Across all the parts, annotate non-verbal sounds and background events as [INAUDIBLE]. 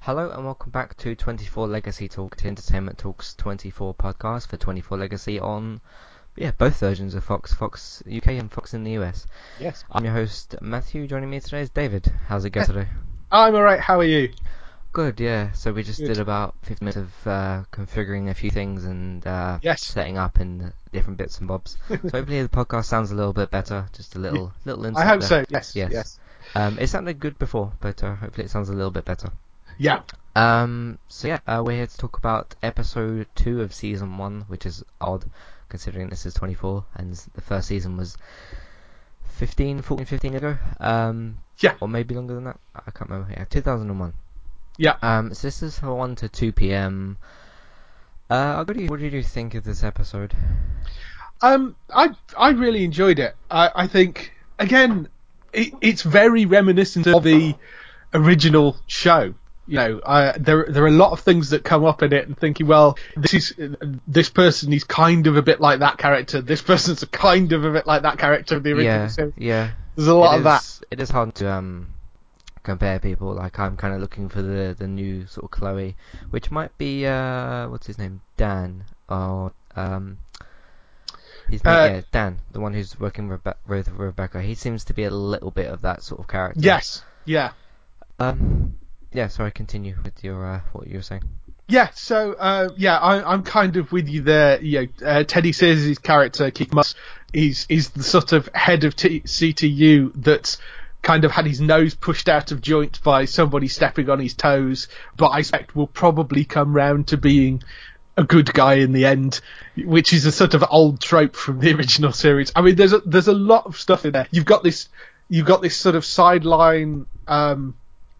Hello and welcome back to 24 Legacy Talk, to Entertainment Talks 24 podcast for 24 Legacy on, yeah, both versions of Fox, Fox UK and Fox in the US. Yes. I'm your host Matthew. Joining me today is David. How's it going today? I'm alright, how are you? Good, yeah. So we just Good. did about 15 minutes of uh, configuring a few things and uh, Yes. setting up and different bits and bobs. [LAUGHS] so hopefully the podcast sounds a little bit better. Just a little, little insight. I hope there. so, yes. Yes. Yes. Um, it sounded good before, but uh, hopefully it sounds a little bit better. Yeah. Um, so yeah, uh, we're here to talk about episode two of season one, which is odd considering this is 24 and the first season was 15, 14, 15 ago. Um, Yeah. or maybe longer than that. I can't remember. Yeah, 2001. Yeah. Um, so this is for 1 to 2 p.m. Uh, what do you, what did you think of this episode? Um, I I really enjoyed it. I, I think again, it, it's very reminiscent of the original show. You know, uh, there there are a lot of things that come up in it, and thinking, well, this is this person is kind of a bit like that character. This person's a kind of a bit like that character of the original Yeah, series. yeah. There's a lot It of that. It is hard to um compare people. Like I'm kind of looking for the the new sort of Chloe, which might be uh what's his name Dan or um his name, Uh, yeah Dan, the one who's working Rebe- with Rebecca. He seems to be a little bit of that sort of character. Yes. Yeah. Um. Yeah. Sorry. Continue with your uh, what you were saying. Yeah, so uh, yeah, I, I'm kind of with you there. You know, uh, Teddy Sears' character Keith Mullins is is the sort of head of T- CTU that's kind of had his nose pushed out of joint by somebody stepping on his toes, but I expect will probably come round to being a good guy in the end, which is a sort of old trope from the [LAUGHS] original series. I mean, there's a, there's a lot of stuff in there. You've got this you've got this sort of sideline um,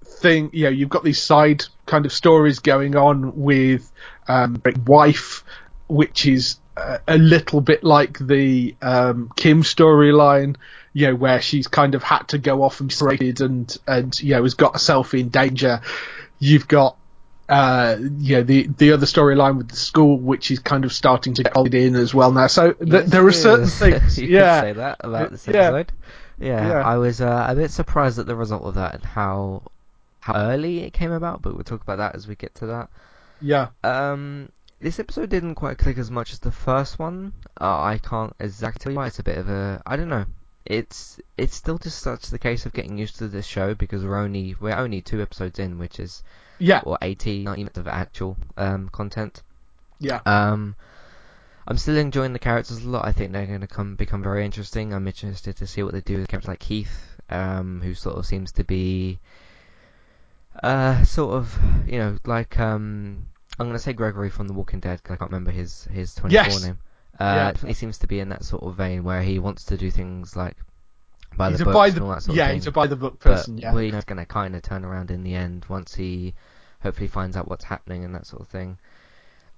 thing. You know, you've got these side kind of stories going on with um, wife, which is a, a little bit like the um, Kim storyline. You know, where she's kind of had to go off and be separated and and you know has got herself in danger. You've got uh, you know, the the other storyline with the school, which is kind of starting to get in as well now. So th- Yes, there are certain is. [LAUGHS] things, you yeah, could say that about this episode. Yeah. Yeah. I was uh, a bit surprised at the result of that and how how early it came about, but we'll talk about that as we get to that. yeah, Um, this episode didn't quite click as much as the first one. Uh, I can't exactly tell why. It's a bit of a I don't know. It's it's still just such the case of getting used to this show because we're only we're only two episodes in, which is yeah, or 80, 90 minutes of actual um content. yeah, Um, I'm still enjoying the characters a lot. I think they're going to come become very interesting. I'm interested to see what they do with characters like Keith, um, who sort of seems to be, uh, sort of, you know, like um, I'm going to say Gregory from The Walking Dead 'cause I can't remember his his 24 Yes. name. Uh, Yeah. he seems to be in that sort of vein where he wants to do things like by he's the a books by and the all that sort yeah, of thing he's a by the book but person. yeah, we're going to kind of turn around in the end once he hopefully finds out what's happening and that sort of thing.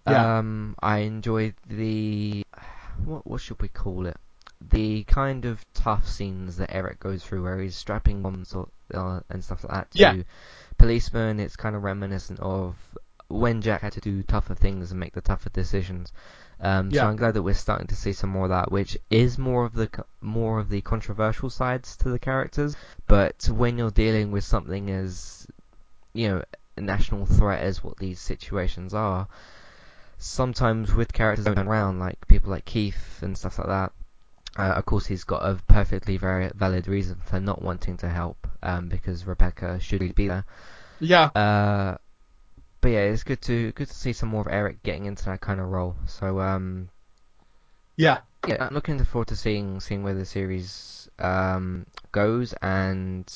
Yeah. Um, I enjoyed the what what should we call it? The kind of tough scenes that Eric goes through, where he's strapping bombs or, uh, and stuff like that to Yeah. policemen. It's kind of reminiscent of when Jack had to do tougher things and make the tougher decisions. Um, Yeah. So I'm glad that we're starting to see some more of that, which is more of the more of the controversial sides to the characters. But when you're dealing with something as you know a national threat as what these situations are, sometimes with characters that turn around, like people like Keith and stuff like that. Uh, of course, he's got a perfectly very valid reason for not wanting to help, um, because Rebecca should be there. yeah, Uh, but yeah, it's good to good to see some more of Eric getting into that kind of role. So um, yeah, yeah, I'm looking forward to seeing seeing where the series um, goes and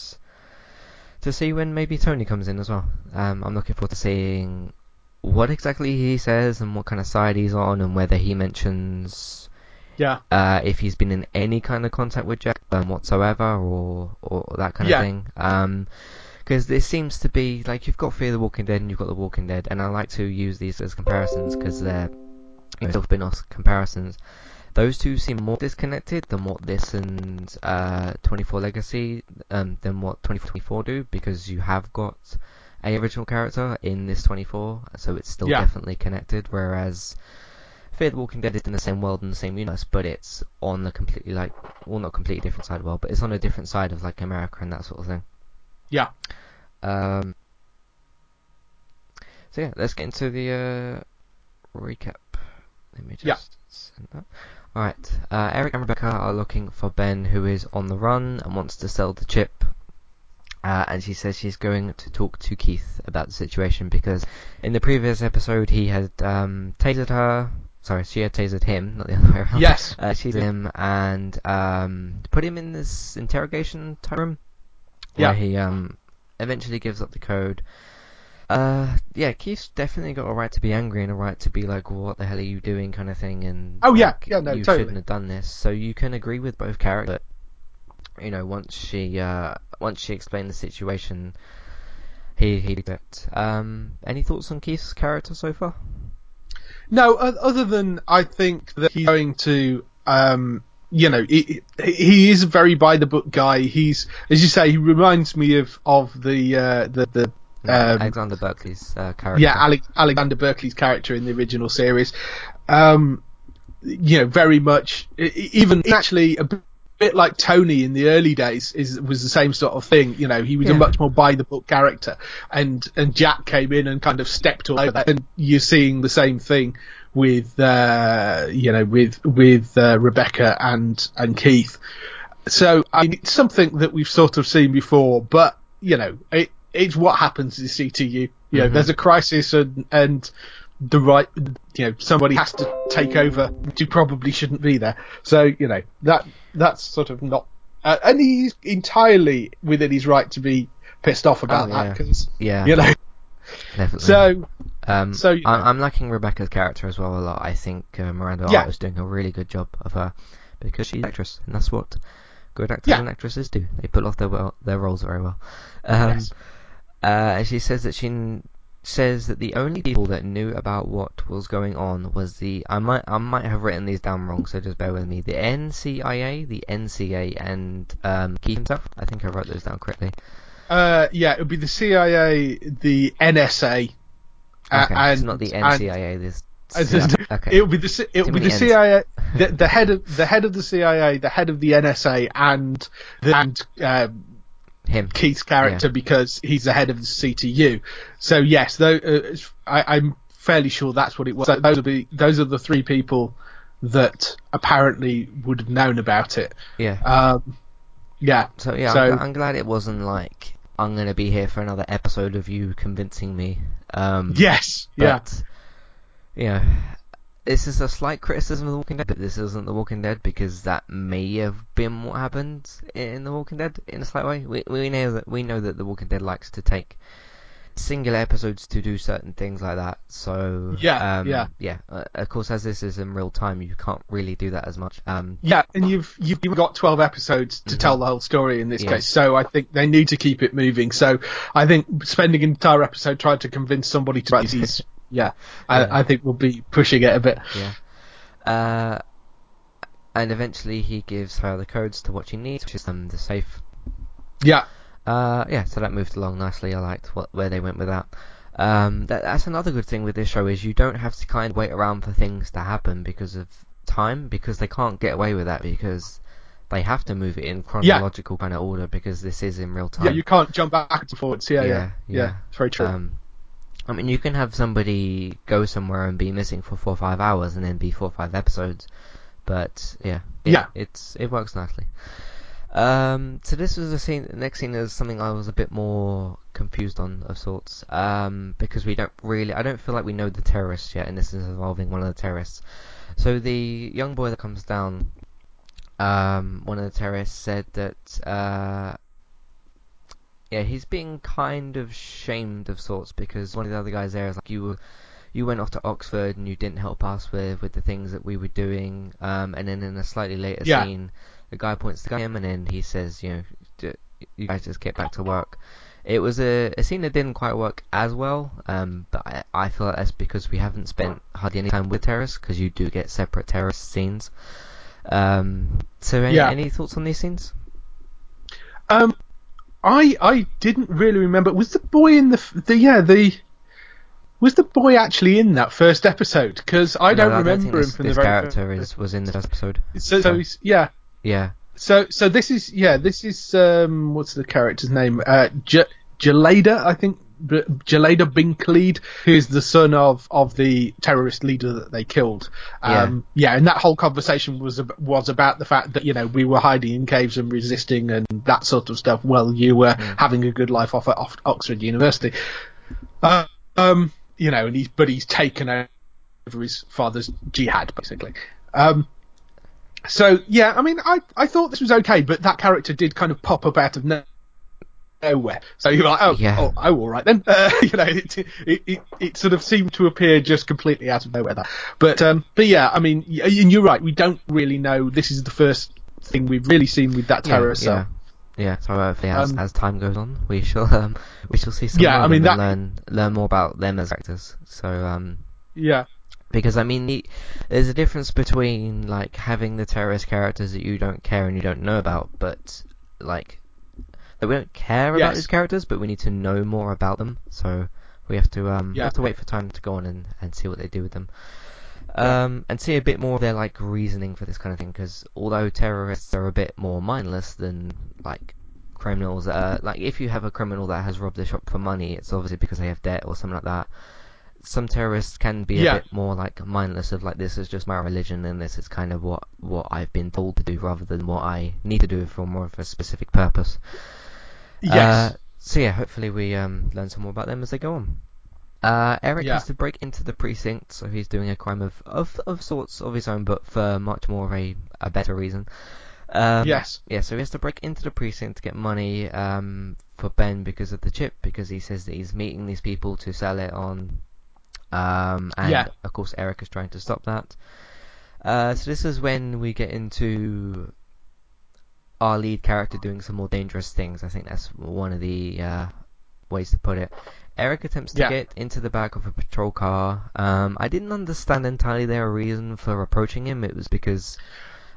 to see when maybe Tony comes in as well. Um, I'm looking forward to seeing what exactly he says and what kind of side he's on and whether he mentions yeah, uh, if he's been in any kind of contact with Jack um, whatsoever or or that kind Yeah. of thing. Um because this seems to be like you've got Fear the Walking Dead and you've got The Walking Dead, and I like to use these as comparisons because they're you know, still spin-off comparisons. Those two seem more disconnected than what this and uh, 24 Legacy um, than what 2024 do because you have got a original character in this 24, so it's still Yeah. definitely connected. Whereas Fear the Walking Dead is in the same world and the same universe, but it's on a completely like, well, not completely different side of the world, but it's on a different side of like America and that sort of thing. Yeah. Um. So yeah, let's get into the uh, recap. Let me just Yeah. send that. Alright, uh, Eric and Rebecca are looking for Ben, who is on the run and wants to sell the chip. Uh, and she says she's going to talk to Keith about the situation because in the previous episode he had um, tasered her. Sorry, she had tasered him, not the other way around. Yes. Uh, she tasered him and um, put him in this interrogation room where Yeah. he um, eventually gives up the code. Uh, yeah, Keith's definitely got a right to be angry and a right to be like, "What the hell are you doing?" kind of thing. And Oh, yeah. like, Yeah, no, you totally. shouldn't have done this. So you can agree with both characters. But, you know, once she uh, once she explained the situation, he he did it. Um, any thoughts on Keith's character so far? No, other than I think that he's going to, um, you know, he, he is a very by the book guy. He's, as you say, he reminds me of of the uh, the the um, Alexander Berkeley's uh, character. yeah Ale- Alexander Berkeley's character in the original series. Um, you know, very much even actually a bit like Tony in the early days is was the same sort of thing. You know, he was a much more by the book character, and and Jack came in and kind of stepped all over that, and you're seeing the same thing with uh, you know with with uh, Rebecca and and Keith. So I mean, it's something that we've sort of seen before, but you know, it, it's what happens in CTU. You know, Mhm. there's a crisis and and the right, you know, somebody has to take over who probably shouldn't be there. So you know that that's sort of not, uh, and he's entirely within his right to be pissed off about Oh, that because yeah, you know. definitely. So Um, So, you know. I'm, I'm liking Rebecca's character as well a lot. I think uh, Miranda Yeah. Hart is doing a really good job of her because she's an actress, and that's what good actors Yeah. and actresses do. They pull off their well, their roles very well. Um, Yes. uh, and she says that she n- says that the only people that knew about what was going on was the I might I might have written these down wrong, so just bear with me. The NCIA, the NCA, and um, Keith himself. I think I wrote those down correctly. uh, yeah, it would be the CIA, the NSA, Okay, and it's not the and- NCIA. This and- [LAUGHS] okay. It would be the it Too would be the Ns. CIA, the, the head of the head of the CIA, the head of the NSA, and the, and um, him. Keith's character Yeah. because he's the head of the CTU. So yes, though uh, I, I'm fairly sure that's what it was. So those are the those are the three people that apparently would have known about it. Yeah. Um, yeah. So yeah, So- I'm, I'm glad it wasn't like I'm gonna be here for another episode of you convincing me. Um, Yes. Yeah. but you know, this is a slight criticism of The Walking Dead, but this isn't The Walking Dead because that may have been what happened in The Walking Dead in a slight way. We we know that we know that The Walking Dead likes to take singular episodes to do certain things like that. So Yeah, um, yeah. yeah. Uh, of course, as this is in real time, you can't really do that as much. Um, Yeah, and you've you've got twelve episodes to Mhm. tell the whole story in this Yeah. case, so I think they need to keep it moving. So I think spending an entire episode trying to convince somebody to these, yeah, [LAUGHS] Yeah. I, I think we'll be pushing it a bit. Yeah. Uh, and eventually he gives her the codes to what she needs, which is um, the safe. Yeah, Uh, yeah, so that moved along nicely. I liked what where they went with that. Um, that, that's another good thing with this show is you don't have to kind of wait around for things to happen because of time, because they can't get away with that because they have to move it in chronological kind of order because this is in real time. yeah, you can't jump back and forwards. Yeah, yeah, Yeah, yeah, yeah. it's very true. Um, I mean, you can have somebody go somewhere and be missing for four or five hours and then be four or five episodes, but yeah, it, Yeah. it's it works nicely. Um, so this was the scene. The next scene is something I was a bit more confused on of sorts, um, because we don't really, I don't feel like we know the terrorists yet, and this is involving one of the terrorists. So the young boy that comes down, um, one of the terrorists said that, uh, yeah, he's being kind of shamed of sorts because one of the other guys there is like, you were, you went off to Oxford and you didn't help us with, with the things that we were doing. Um, and then in a slightly later Yeah. scene, the guy points to him and then he says, you know, you guys just get back to work. It was a, a scene that didn't quite work as well, um, but I, I feel like that's because we haven't spent hardly any time with terrorists because you do get separate terrorist scenes. Um, so any, Yeah. any thoughts on these scenes? Um, I I didn't really remember. Was the boy in the the yeah the was the boy actually in that first episode? Because I don't No, remember think him this, from this the very character is was in the first episode. So, so he's, yeah. Yeah, So so this is yeah this is um what's the character's name? Uh, J- Jalada, I think. B- Jalada bin Khalid, who's the son of, of the terrorist leader that they killed. Um, yeah. and that whole conversation was was about the fact that you know we were hiding in caves and resisting and that sort of stuff. While you were having a good life off at off Oxford University. Uh, um, you know, and he's but he's taken over his father's jihad basically. Um, so yeah, I mean, I I thought this was okay, but that character did kind of pop up out of no, nowhere. So you're like, oh, Yeah. oh, oh, all right then. [LAUGHS] Uh, you know, it, it it it sort of seemed to appear just completely out of nowhere. That, but um, but yeah, I mean, and you're right. We don't really know. This is the first thing we've really seen with that yeah, terror cell. yeah, yeah. So hopefully, as Um, as time goes on, we shall um we shall see some Yeah, I mean, that- learn learn more about them as actors. So um Yeah, because I mean the, there's a difference between like having the terrorist characters that you don't care and you don't know about, but like that we don't care about these characters, but we need to know more about them. So we have to um Yeah. have to wait for time to go on and, and see what they do with them. Um, and see a bit more of their like reasoning for this kind of thing, because although terrorists are a bit more mindless than like criminals, uh, like if you have a criminal that has robbed a shop for money, it's obviously because they have debt or something like that some terrorists can be a Yeah. bit more like mindless of like this is just my religion and this is kind of what what I've been told to do rather than what I need to do for more of a specific purpose. yes, Uh, so yeah, hopefully we um learn some more about them as they go on. Uh, Eric Yeah. has to break into the precinct, so he's doing a crime of, of of sorts of his own, but for much more of a, a better reason. Um, yes, yeah, so he has to break into the precinct to get money um, for Ben because of the chip, because he says that he's meeting these people to sell it on. Um, and Yeah. of course, Eric is trying to stop that. Uh, so this is when we get into our lead character doing some more dangerous things. I think that's one of the uh, ways to put it. Eric attempts to Yeah. get into the back of a patrol car. Um, I didn't understand entirely their reason for approaching him. It was because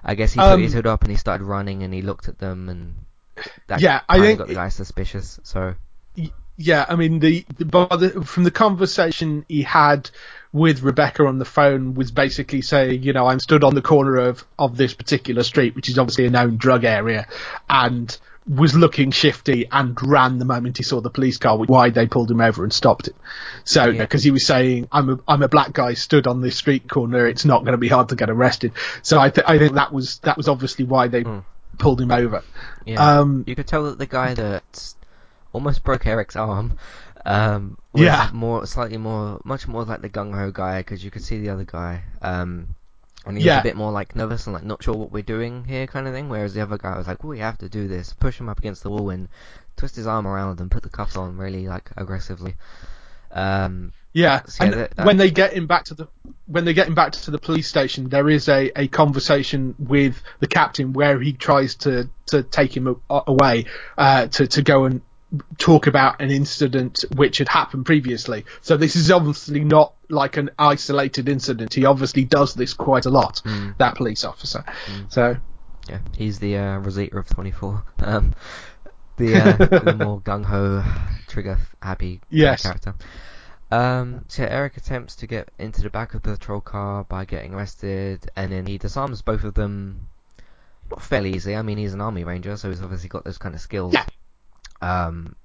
I guess he put Um, his hood up and he started running and he looked at them and that Yeah, I think- got the guy suspicious. So yeah. I mean, the, the, from the conversation he had with Rebecca on the phone was basically saying, you know, I'm stood on the corner of of this particular street, which is obviously a known drug area, and was looking shifty and ran the moment he saw the police car, why they pulled him over and stopped him. So, Yeah. because he was saying, I'm a, I'm a black guy stood on this street corner, it's not going to be hard to get arrested. So I, th- I think that was, that was obviously why they Hmm. pulled him over. yeah, Um, you could tell that the guy that almost broke Eric's arm um, was Yeah. more, slightly more, much more like the gung ho guy because you could see the other guy. Um, and he was a bit more like nervous and like not sure what we're doing here kind of thing. Whereas the other guy was like, well, we have to do this. Push him up against the wall and twist his arm around and put the cuffs on really like aggressively. Um, Yeah, So, yeah, and that- that- when they get him back to the when they get him back to the police station, there is a, a conversation with the captain where he tries to, to take him away uh, to to go and talk about an incident which had happened previously. So this is obviously not like an isolated incident. He obviously does this quite a lot. Hmm. That police officer. So Yeah, he's the uh, Rosita of 24. [LAUGHS] Um, the, uh, [LAUGHS] the more gung ho, trigger happy Yes. character. Um, so Eric attempts to get into the back of the patrol car by getting arrested, and then he disarms both of them. Not fairly easily. I mean, he's an army ranger, so he's obviously got those kind of skills. Yeah. Um,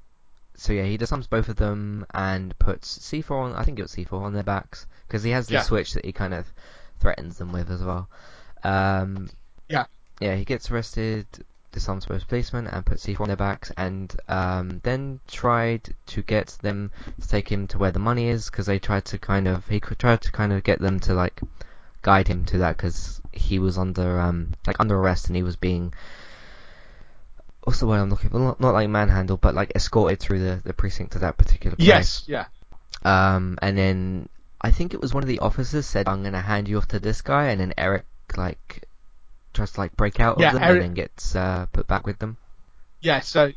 so yeah, he disarms both of them and puts C4 on. I think it was C4 on their backs because he has this Yeah. switch that he kind of threatens them with as well. Um, Yeah. yeah, he gets arrested, disarms both policemen, and puts C4 on their backs, and um, then tried to get them to take him to where the money is, because they tried to kind of he tried to kind of get them to like guide him to that, because he was under um like under arrest and he was being what's the word I'm looking for? Not, not like manhandled, but like escorted through the, the precinct to that particular place. yes, yeah, Um, and then I think it was one of the officers said, "I'm gonna hand you off to this guy," and then Eric like tries to like break out Yeah, of them Eric- and then gets uh, put back with them. yeah. So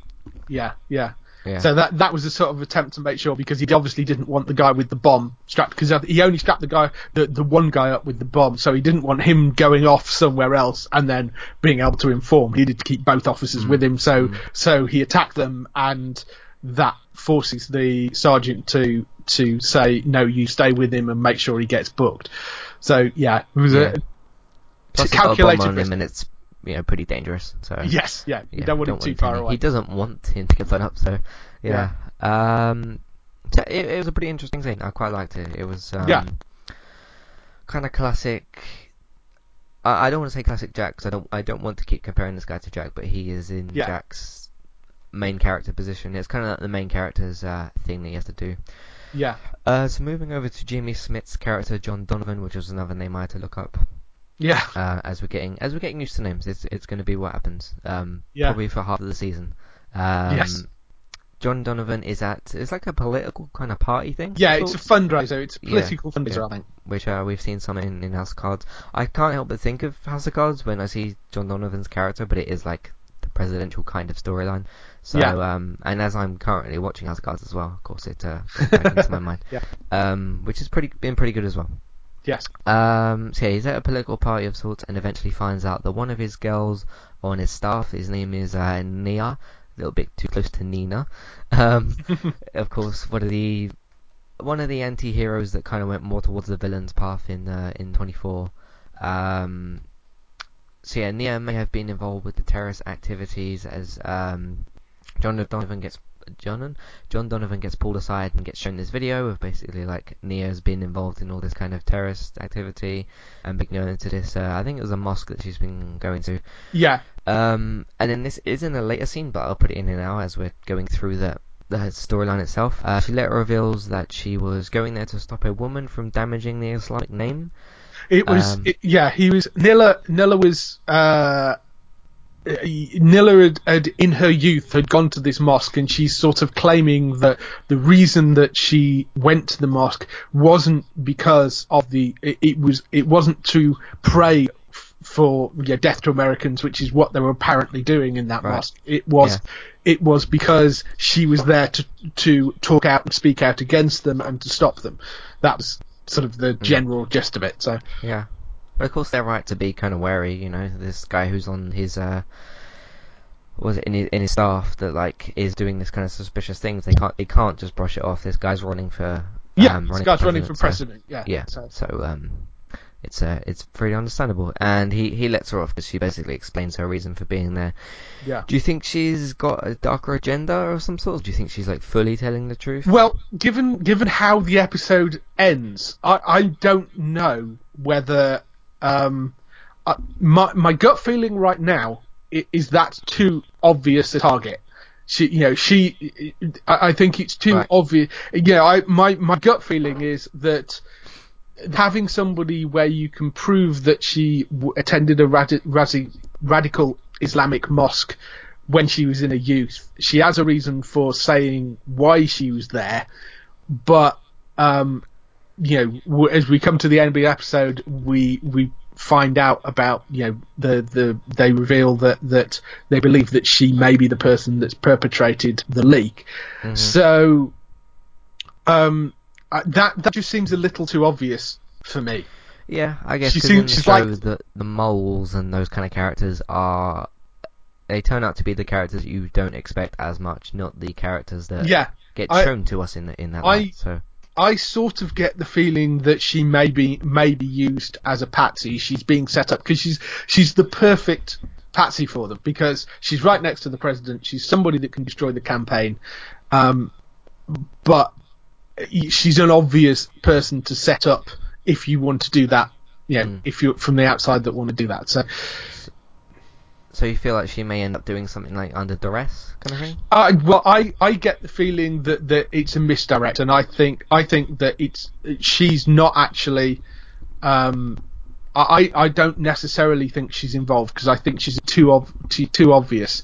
yeah, yeah. Yeah. So that that was a sort of attempt to make sure because he obviously didn't want the guy with the bomb strapped because he only strapped the guy the the one guy up with the bomb, so he didn't want him going off somewhere else and then being able to inform. He needed to keep both officers mm. with him, so mm. so he attacked them and that forces the sergeant to to say no, you stay with him and make sure he gets booked. So yeah, it was Yeah. a Plus, he's a bomb calculated on risk. him, and it's you know pretty dangerous. So Yes, yeah, you yeah, don't want him too him far to- away. He doesn't want him [LAUGHS] to get blown up, so yeah. Um, so it, it was a pretty interesting scene. I quite liked it. It was um, Yeah. kind of classic. I, I don't want to say classic Jack 'cause I don't. I don't want to keep comparing this guy to Jack, but he is in Yeah. Jack's main character position. It's kind of like the main character's uh, thing that he has to do. Yeah, Uh, so moving over to Jimmy Smits' character John Donovan, which was another name I had to look up. Yeah, Uh, as we're getting as we're getting used to names, it's it's going to be what happens. Um, Yeah. probably for half of the season. Um, Yes. John Donovan is at it's like a political kind of party thing. yeah. It's a fundraiser. It's a Yeah, political fundraiser, yeah. I think. which uh, we've seen some in, in House of Cards. I can't help but think of House of Cards when I see John Donovan's character, but it is like the presidential kind of storyline. So Yeah. um, and as I'm currently watching House of Cards as well, of course it uh, [LAUGHS] comes back into my mind. Yeah. Um, which has pretty been pretty good as well. Yes. Um, so yeah, he's at a political party of sorts and eventually finds out that one of his girls on his staff, his name is uh, Nia, a little bit too close to Nina. Um, [LAUGHS] of course, one of the one of the anti-heroes that kind of went more towards the villain's path in uh, in 24. Um, so yeah, Nia may have been involved with the terrorist activities as um, John Donovan gets John John Donovan gets pulled aside and gets shown this video of basically like Nia's been involved in all this kind of terrorist activity and been going into this. Uh, I think it was a mosque that she's been going to. Yeah. Um, and then this is in a later scene, but I'll put it in now as we're going through the the storyline itself. Uh, she later reveals that she was going there to stop a woman from damaging the Islamic name. It was, Um, it, yeah, he was, Nilaa, Nilaa was, uh, Nilaa had, had, in her youth, had gone to this mosque and she's sort of claiming that the reason that she went to the mosque wasn't because of the, it, it was, it wasn't to pray f- for yeah, death to Americans, which is what they were apparently doing in that Right. mosque. It was, Yeah. it was because she was there to, to talk out and speak out against them and to stop them. That was sort of the mm. general gist of it. So, Yeah. But of course they're right to be kind of wary, you know, this guy who's on his, uh, was in his, in his staff that like is doing this kind of suspicious things. They can't, they can't just brush it off. This guy's running for, Yeah, um, this guy's for running for president, so- Yeah. Yeah. So, So um, it's uh, it's pretty understandable, and he he lets her off because she basically explains her reason for being there. yeah. Do you think she's got a darker agenda or some sort? Do you think she's like fully telling the truth? Well, given given how the episode ends, I, I don't know whether um, uh, my my gut feeling right now is that's too obvious a target. She, you know, she. I I think it's too Right. obvious. Yeah, I my my gut feeling is that having somebody where you can prove that she w- attended a radi- radical Islamic mosque when she was in her youth, she has a reason for saying why she was there, but um, you know, as we come to the end of the episode, we we find out about you know the the they reveal that that they believe that she may be the person that's perpetrated the leak. So um, that that just seems a little too obvious for me. Yeah, I guess She seems- she's show, like- the the moles and those kind of characters are they turn out to be the characters you don't expect as much, not the characters that Yeah, get I- shown to us in the, in that I- light. So I sort of get the feeling that she may be may be used as a patsy. She's being set up because she's she's the perfect patsy for them because she's right next to the president. She's somebody that can destroy the campaign, um, but she's an obvious person to set up if you want to do that. You know, Mm. if you're from the outside that want to do that. So so you feel like she may end up doing something like under duress kind of thing. I well, I, I get the feeling that, that it's a misdirect, and I think I think that it's she's not actually. Um, I I don't necessarily think she's involved because I think she's too ob- too, too obvious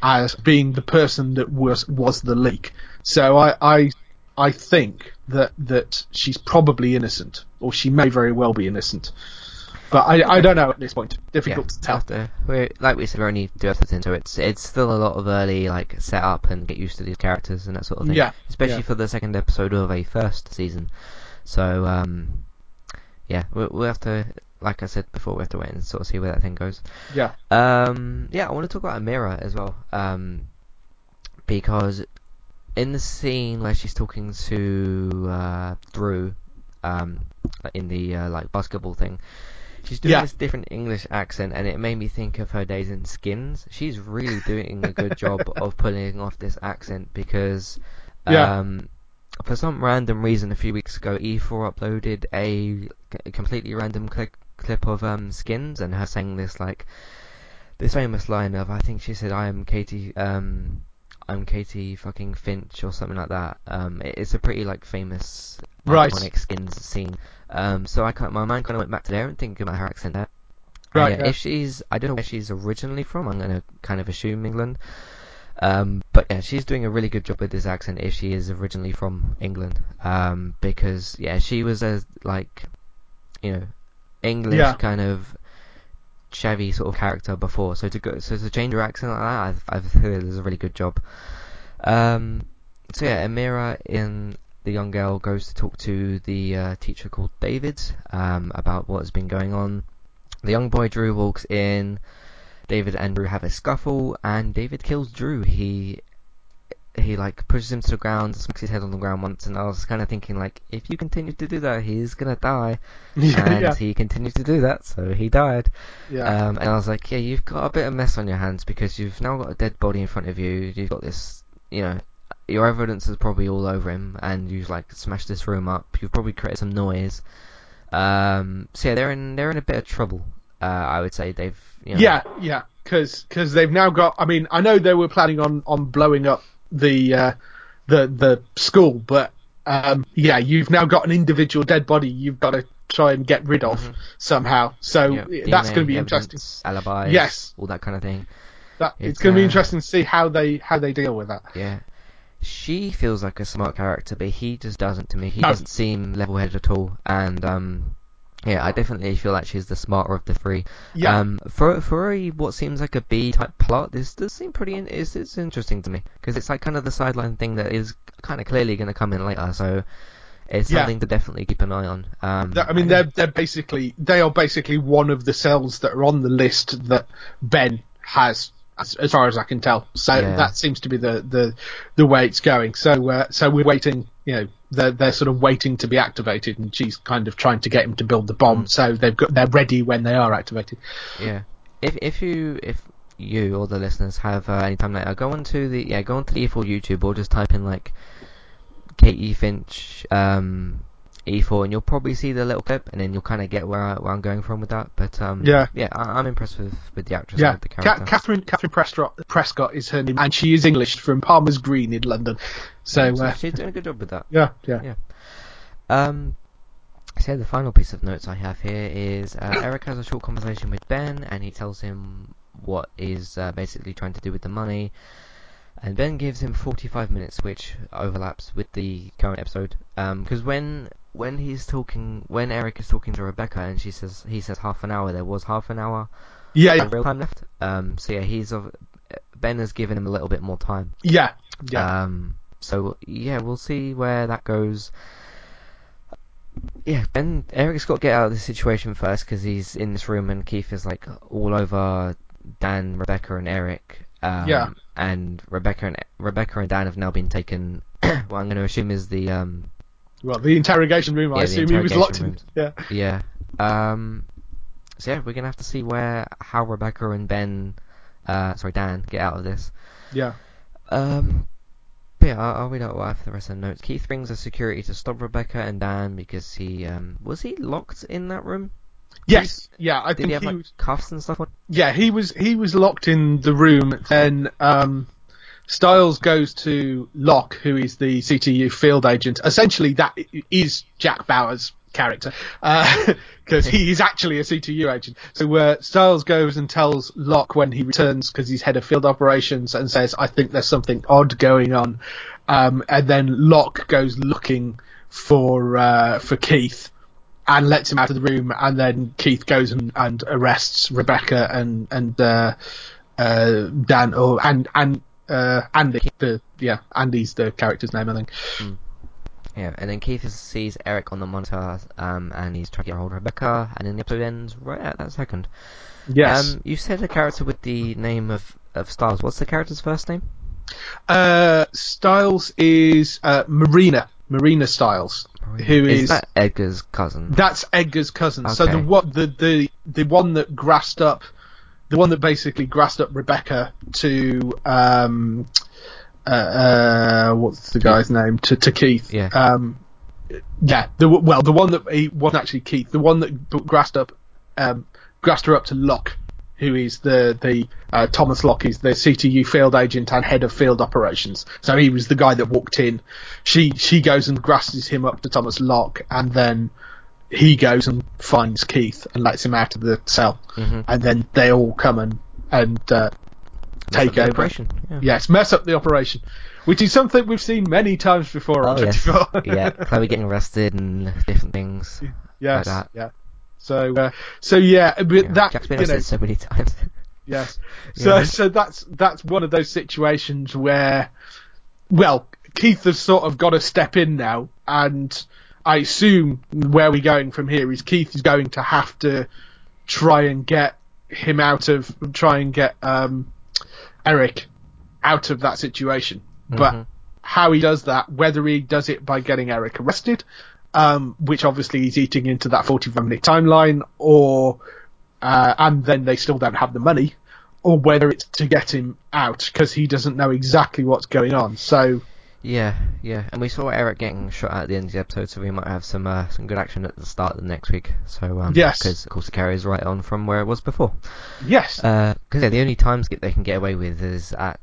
as being the person that was was the leak. So I I I think that that she's probably innocent, or she may very well be innocent. But I, I don't know at this point. Difficult to tell. After we're like we said, we're only two episodes in, so it's it's still a lot of early like set up and get used to these characters and that sort of thing. Yeah, Especially yeah. for the second episode of a first season. So um, yeah, we'll, we'll have to, like I said before, we have to wait and sort of see where that thing goes. Yeah. Um, yeah, I want to talk about Amira as well. Um, because in the scene where she's talking to uh, Drew, um, in the uh, like basketball thing, she's doing Yeah. this different English accent, and it made me think of her days in Skins. She's really doing a good [LAUGHS] job of pulling off this accent because, Yeah. um, for some random reason, a few weeks ago, E4 uploaded a completely random clip clip of um Skins and her saying this like this famous line of I think she said I am Katie um I'm Katie fucking Fitch or something like that. Um, it- it's a pretty like famous Right. iconic skins scene. Um, so I my mind kind of went back to there and thinking about her accent there. Right, yeah, yeah. If she's, I don't know where she's originally from. I'm gonna kind of assume England. Um, but yeah, she's doing a really good job with this accent if she is originally from England. Um, because yeah, she was a like, you know, English Yeah. kind of Chevy sort of character before. So to go, so to change her accent like that, I've, I've heard is a really good job. Um, so yeah, Amira in the young girl goes to talk to the uh, teacher called David um, about what has been going on. The young boy Drew walks in. David and Drew have a scuffle, and David kills Drew. He he like pushes him to the ground, smacks his head on the ground once, and I was kind of thinking like, if you continue to do that, he's gonna die. [LAUGHS] yeah, and yeah, he continued to do that, so he died. yeah. Um, and I was like, yeah, you've got a bit of mess on your hands because you've now got a dead body in front of you. You've got this, you know, your evidence is probably all over him, and you've like smashed this room up. You've probably created some noise. Um, so yeah, they're in they're in a bit of trouble. Uh, I would say they've, you know, Yeah, yeah, because cause they've now got. I mean, I know they were planning on on blowing up the uh, the the school, but um, yeah, you've now got an individual dead body. You've got to try and get rid of somehow. So Mm-hmm. that's going to be evidence, interesting. Alibis, Yes. all that kind of thing. That, It's, it's, going to be uh, interesting to see how they how they deal with that. Yeah. She feels like a smart character, but he just doesn't to me. He No. doesn't seem level-headed at all, and um, yeah, I definitely feel like she's the smarter of the three. Yeah, Um, for for a what seems like a B type plot, this does seem pretty. In, it's, it's interesting to me because it's like kind of the sideline thing that is kind of clearly going to come in later. So it's Yeah. something to definitely keep an eye on. Um, I mean, they're they're basically they are basically one of the cells that are on the list that Ben has, as, as far as I can tell. So Yeah. that seems to be the, the the way it's going. So uh, so we're waiting. You know, they're they're sort of waiting to be activated, and she's kind of trying to get him to build the bomb. So they've got they're ready when they are activated. Yeah. If if you if you or the listeners have uh, any time later, go onto the yeah go onto the E4 YouTube or just type in like Katie Fitch um E4 and you'll probably see the little clip and then you'll kind of get where, I, where I'm going from with that. But um Yeah. yeah I, I'm impressed with with the actress Yeah, the Ca-. Kathryn Kathryn Prescott Prescott is her name, and she is English from Palmer's Green in London. So So uh, she's doing a good job with that. yeah, yeah, Yeah. Um, so the final piece of notes I have here is uh, [COUGHS] Eric has a short conversation with Ben, and he tells him what is uh, basically trying to do with the money. And Ben gives him 45 minutes, which overlaps with the current episode. Because when when he's talking, when Eric is talking to Rebecca, and she says he says half an hour, there was half an hour yeah, yeah, real time left. Um, so yeah, he's of Ben has given him a little bit more time. yeah. yeah. Um, so yeah, we'll see where that goes. Yeah, Ben Eric's got to get out of this situation first because he's in this room and Keith is like all over Dan, Rebecca, and Eric. Um, Yeah. And Rebecca and Rebecca and Dan have now been taken. [COUGHS] what I'm going to assume is the um Well, the interrogation room. I Yeah, the assume he was locked in. Yeah. yeah um so yeah we're gonna have to see where how Rebecca and Ben uh sorry Dan get out of this. Yeah. Um, but yeah, I'll, I'll read out what I have for the rest of the notes. Keith brings a security to stop Rebecca and Dan because he um was he locked in that room? Yes. Yeah. I Did think he have he like was. cuffs and stuff on? Yeah, he was. He was locked in the room. Then um, Stiles goes to Locke, who is the CTU field agent. Essentially, that is Jack Bauer's character [LAUGHS] because he is actually a CTU agent. So uh, Stiles goes and tells Locke when he returns because he's head of field operations and says, "I think there's something odd going on." Um, and then Locke goes looking for uh, for Keith and lets him out of the room, and then Keith goes and, and arrests Rebecca and and uh, uh, Dan or and and uh, Andy. The yeah, Andy's the character's name, I think. Yeah, and then Keith is, sees Eric on the monitor, um, and he's trying to get hold of Rebecca, and then the episode ends right at that second. Yes, Um, you said a character with the name of of Stiles. What's the character's first name? Uh, Stiles is uh, Marina. Marina Stiles, who is is, that Edgar's cousin? that's Edgar's cousin. So the what the the the one that grassed up, the one that basically grassed up Rebecca to um, uh, uh what's the guy's name to to Keith. Yeah. Um, yeah. The well, the one that he wasn't actually Keith. The one that grassed up, um, grassed her up to Locke, who is the the uh, Thomas Locke is the CTU field agent and head of field operations. So he was the guy that walked in. She she goes and grasses him up to Thomas Locke, and then he goes and finds Keith and lets him out of the cell, Mhm. and then they all come and and uh, take the over. operation. Yeah. Yes, mess up the operation, which is something we've seen many times before on Oh yes. [LAUGHS] yeah. Chloe getting arrested and different things. yes, like yeah. So, uh, so yeah, but Yeah. that Jack's been you know, so many times. [LAUGHS] Yes. [LAUGHS] So Yeah. so that's that's one of those situations where, well, Keith has sort of got to step in now, and I assume where we're going from here is Keith is going to have to try and get him out of try and get um, Eric out of that situation, but. Mhm. How he does that, whether he does it by getting Eric arrested, um, which obviously he's eating into that 45 minute timeline, or uh, and then they still don't have the money, or whether it's to get him out because he doesn't know exactly what's going on. So Yeah, yeah, and we saw Eric getting shot at the end of the episode, so we might have some uh, some good action at the start of the next week. So um, Yes. because of course it carries right on from where it was before. yes, Because yeah, the only time skip they can get away with is at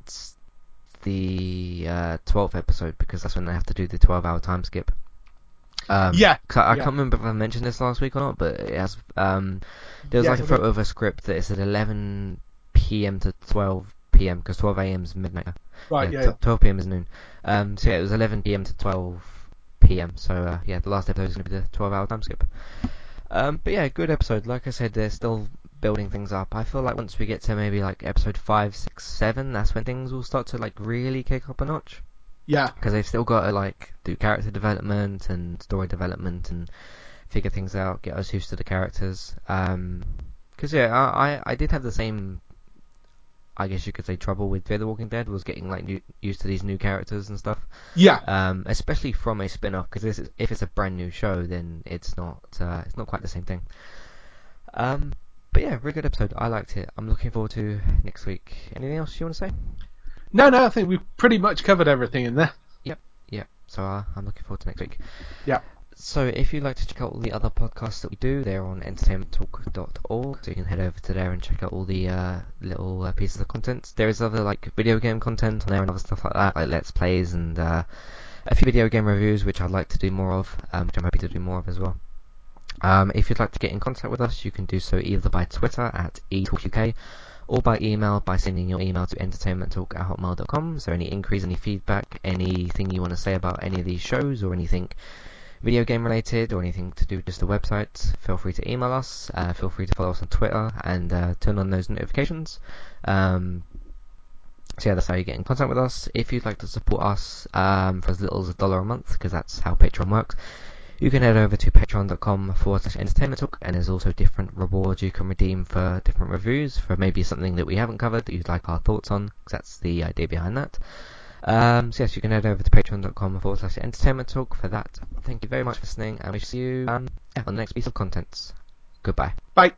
the uh, 12th episode, because that's when they have to do the 12-hour time skip. Um, Yeah, 'cause I, I yeah. can't remember if I mentioned this last week or not, but it has. Um, there was Yeah, like a photo of a script that is at 11 p.m. to 12 p.m. because 12 a.m. is midnight. right, yeah, yeah, t- 12 p.m. is noon. Um, so yeah, it was 11 p.m. to 12 p.m. So uh, yeah, the last episode is going to be the 12-hour time skip. Um, but yeah, good episode. Like I said, they're still building things up. I feel like once we get to maybe like episode five, six, seven, that's when things will start to like really kick up a notch. yeah, Because they've still got to like do character development and story development and figure things out, get us used to the characters. Um 'cause yeah, I, I I did have the same. I guess you could say trouble with Fear the Walking Dead was getting like new, used to these new characters and stuff yeah, um, especially from a spin-off because if it's a brand new show, then it's not uh, it's not quite the same thing. Um, but yeah, really good episode. I liked it. I'm looking forward to next week. Anything else you want to say? No, no, I think we've pretty much covered everything in there. Yep. Yep. So uh, I'm looking forward to next week. Yeah. So if you'd like to check out all the other podcasts that we do, they're on entertainmenttalk.org. So you can head over to there and check out all the uh, little uh, pieces of content. There is other like video game content on there and other stuff like that, like let's plays and uh, a few video game reviews, which I'd like to do more of, um, which I'm happy to do more of as well. Um, if you'd like to get in contact with us, you can do so either by Twitter at eTalkUK or by email by sending your email to entertainmenttalk at hotmail.com. So any inquiries, any feedback, anything you want to say about any of these shows or anything video game related or anything to do with just the website, feel free to email us. Uh, feel free to follow us on Twitter and uh, turn on those notifications. Um, so yeah, that's how you get in contact with us. If you'd like to support us um, for as little as a dollar a month, because that's how Patreon works, you can head over to patreon.com forward slash entertainment talk, and there's also different rewards you can redeem for different reviews for maybe something that we haven't covered that you'd like our thoughts on, 'cause that's the idea behind that. Um, so yes, you can head over to patreon.com forward slash entertainment talk for that. Thank you very much for listening, and we see you um, yeah, on the next piece of content. Goodbye. Bye.